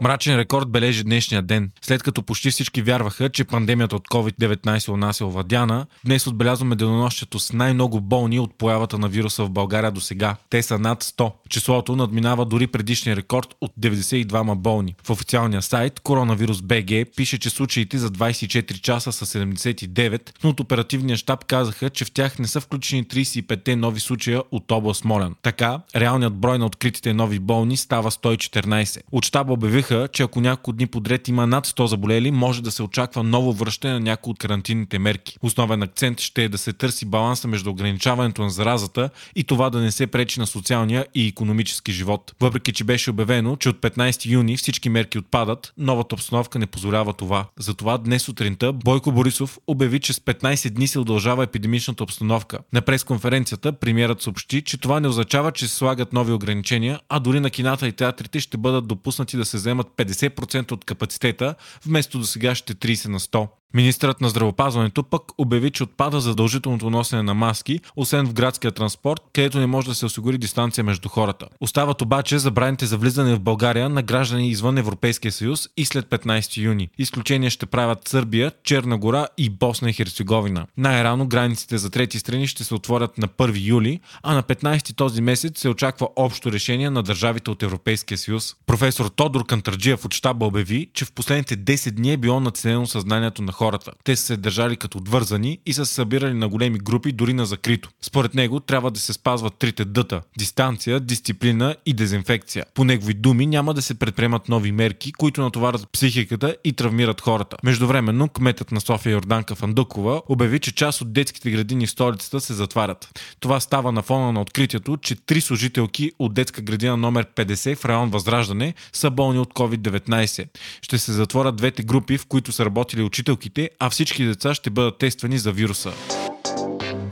Мрачен рекорд бележи днешния ден. След като почти всички вярваха, че пандемията от COVID-19 у нас е овладяна, днес отбелязваме денонощието с най-много болни от появата на вируса в България до сега. Те са над 100. Числото надминава дори предишния рекорд от 92 болни. В официалния сайт Коронавирус БГ пише, че случаите за 24 часа са 79, но от оперативния щаб казаха, че в тях не са включени 35-те нови случая от област Смолян. Така, реалният брой на откритите нови болни става 114. От щаба обявиха, че ако няколко дни подред има над 100 заболели, може да се очаква ново връщане на някои от карантинните мерки. Основен акцент ще е да се търси баланса между ограничаването на заразата и това да не се пречи на социалния и економически живот. Въпреки, че беше обявено, че от 15 юни всички мерки отпадат, новата обстановка не позволява това. Затова днес сутринта Бойко Борисов обяви, че с 15 дни се удължава епидемичната обстановка. На пресконференцията премиерът съобщи, че това не означава, че се слагат нови ограничения, а дори на кината и театрите ще бъдат допуснати да се вземат 50% от капацитета, вместо до сегашните 30 на 100. Министърът на здравопазването пък обяви, че отпада задължителното носене на маски, освен в градския транспорт, където не може да се осигури дистанция между хората. Остават обаче забраните за влизане в България на граждани извън Европейския съюз и след 15 юни. Изключение ще правят Сърбия, Черна гора и Босна и Херцеговина. Най-рано границите за трети страни ще се отворят на 1 юли, а на 15 този месец се очаква общо решение на държавите от Европейския съюз. Професор Тодор Кантарджиев от щаба обяви, че в последните 10 дни е било наценено съзнанието на хората. Те са се държали като отвързани и са се събирали на големи групи, дори на закрито. Според него трябва да се спазват трите дъта – дистанция, дисциплина и дезинфекция. По негови думи няма да се предприемат нови мерки, които натоварят психиката и травмират хората. Междувременно, кметът на София Йорданка Фандукова обяви, че част от детските градини в столицата се затварят. Това става на фона на откритието, че три служителки от детска градина номер 50 в район Възраждане са болни от COVID-19. Ще се затворят двете групи, в които са работили учителки болките, а всички деца ще бъдат тествани за вируса.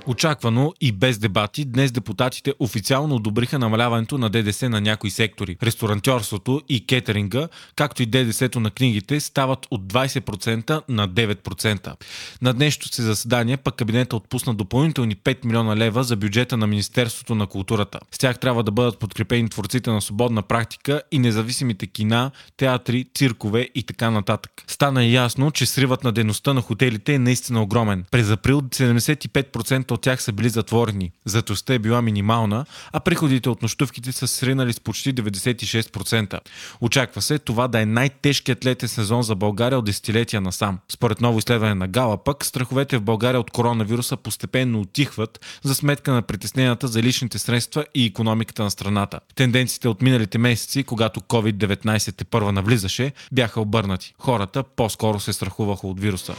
Очаквано и без дебати, днес депутатите официално одобриха намаляването на ДДС на някои сектори. Ресторантьорството и кетеринга, както и ДДС-то на книгите, стават от 20% на 9%. На днешното си заседание пък кабинета отпусна допълнителни 5 милиона лева за бюджета на Министерството на културата. С тях трябва да бъдат подкрепени творците на свободна практика и независимите кина, театри, циркове и така нататък. Стана ясно, че сривът на дейността на хотелите е наистина огромен. През април 75% от тях са били затворени. Затостта е била минимална, а приходите от нощувките са сринали с почти 96%. Очаква се това да е най-тежкият летен сезон за България от десетилетия насам. Според ново изследване на Гала пък, страховете в България от коронавируса постепенно отихват за сметка на притесненията за личните средства и економиката на страната. Тенденциите от миналите месеци, когато COVID-19 те първа навлизаше, бяха обърнати. Хората по-скоро се страхуваха от вируса.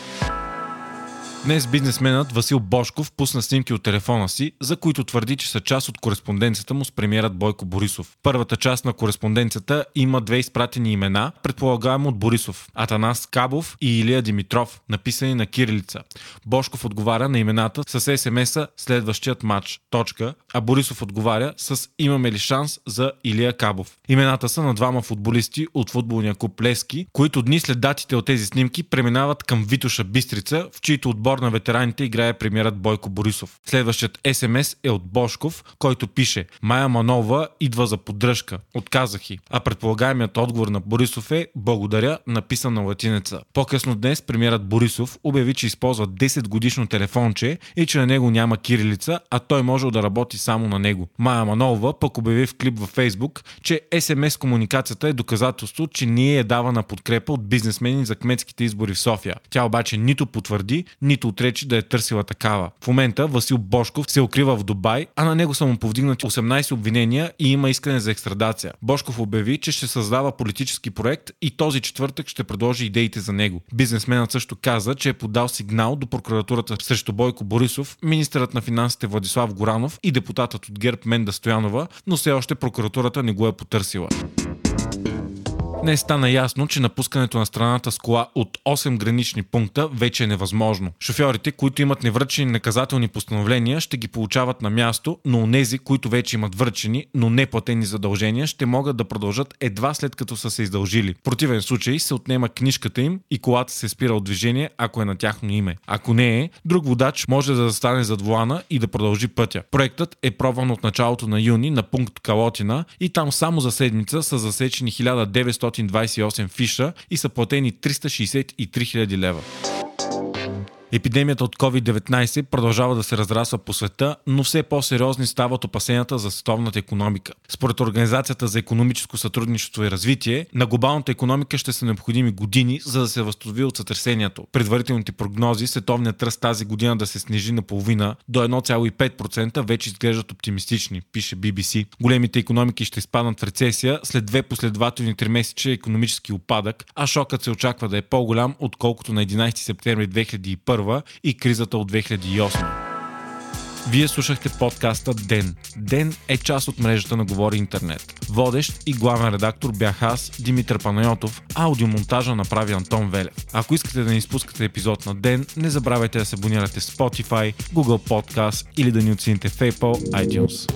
Днес бизнесменът Васил Бошков пусна снимки от телефона си, за които твърди, че са част от кореспонденцията му с премиерът Бойко Борисов. Първата част на кореспонденцията има две изпратени имена, предполагаемо от Борисов – Атанас Кабов и Илия Димитров, написани на кирилица. Бошков отговаря на имената с СМС-а следващият матч. Точка, а Борисов отговаря с имаме ли шанс за Илия Кабов. Имената са на двама футболисти от футболния клуб Лески, които дни след датите от тези снимки преминават към Витоша Бистрица, в чийто отбор отбор на ветераните играе премиерът Бойко Борисов. Следващият СМС е от Бошков, който пише Майя Манова идва за поддръжка. Отказах и. А предполагаемият отговор на Борисов е Благодаря, написан на латинеца. По-късно днес премиерът Борисов обяви, че използва 10 годишно телефонче и че на него няма кирилица, а той може да работи само на него. Майя Манова пък обяви в клип във Фейсбук, че СМС комуникацията е доказателство, че ние е давана подкрепа от бизнесмени за кметските избори в София. Тя обаче нито потвърди, нито нито отречи да е търсила такава. В момента Васил Бошков се укрива в Дубай, а на него са му повдигнати 18 обвинения и има искане за екстрадация. Бошков обяви, че ще създава политически проект и този четвъртък ще предложи идеите за него. Бизнесменът също каза, че е подал сигнал до прокуратурата срещу Бойко Борисов, министърът на финансите Владислав Горанов и депутатът от ГЕРБ Менда Стоянова, но все още прокуратурата не го е потърсила. Днес стана ясно, че напускането на страната с кола от 8 гранични пункта вече е невъзможно. Шофьорите, които имат невръчени наказателни постановления, ще ги получават на място, но онези, които вече имат връчени, но неплатени задължения, ще могат да продължат едва след като са се издължили. В противен случай се отнема книжката им и колата се спира от движение, ако е на тяхно име. Ако не е, друг водач може да застане зад вулана и да продължи пътя. Проектът е пробван от началото на юни на пункт Калотина и там само за седмица са засечени 1928 фиша и са платени 363 000 лева. Епидемията от COVID-19 продължава да се разрасва по света, но все по-сериозни стават опасенията за световната економика. Според Организацията за економическо сътрудничество и развитие, на глобалната економика ще са необходими години, за да се възстанови от сътресението. Предварителните прогнози световният тръст тази година да се снижи на половина до 1,5% вече изглеждат оптимистични, пише BBC. Големите економики ще изпаднат в рецесия след две последователни тримесечия економически опадък, а шокът се очаква да е по-голям, отколкото на 11 септември 2001 2001 и кризата от 2008. Вие слушахте подкаста Ден. Ден е част от мрежата на Говори Интернет. Водещ и главен редактор бях аз, Димитър Панайотов, аудиомонтажа направи Антон Велев. Ако искате да не изпускате епизод на Ден, не забравяйте да се абонирате в Spotify, Google Podcast или да ни оцените в Apple iTunes.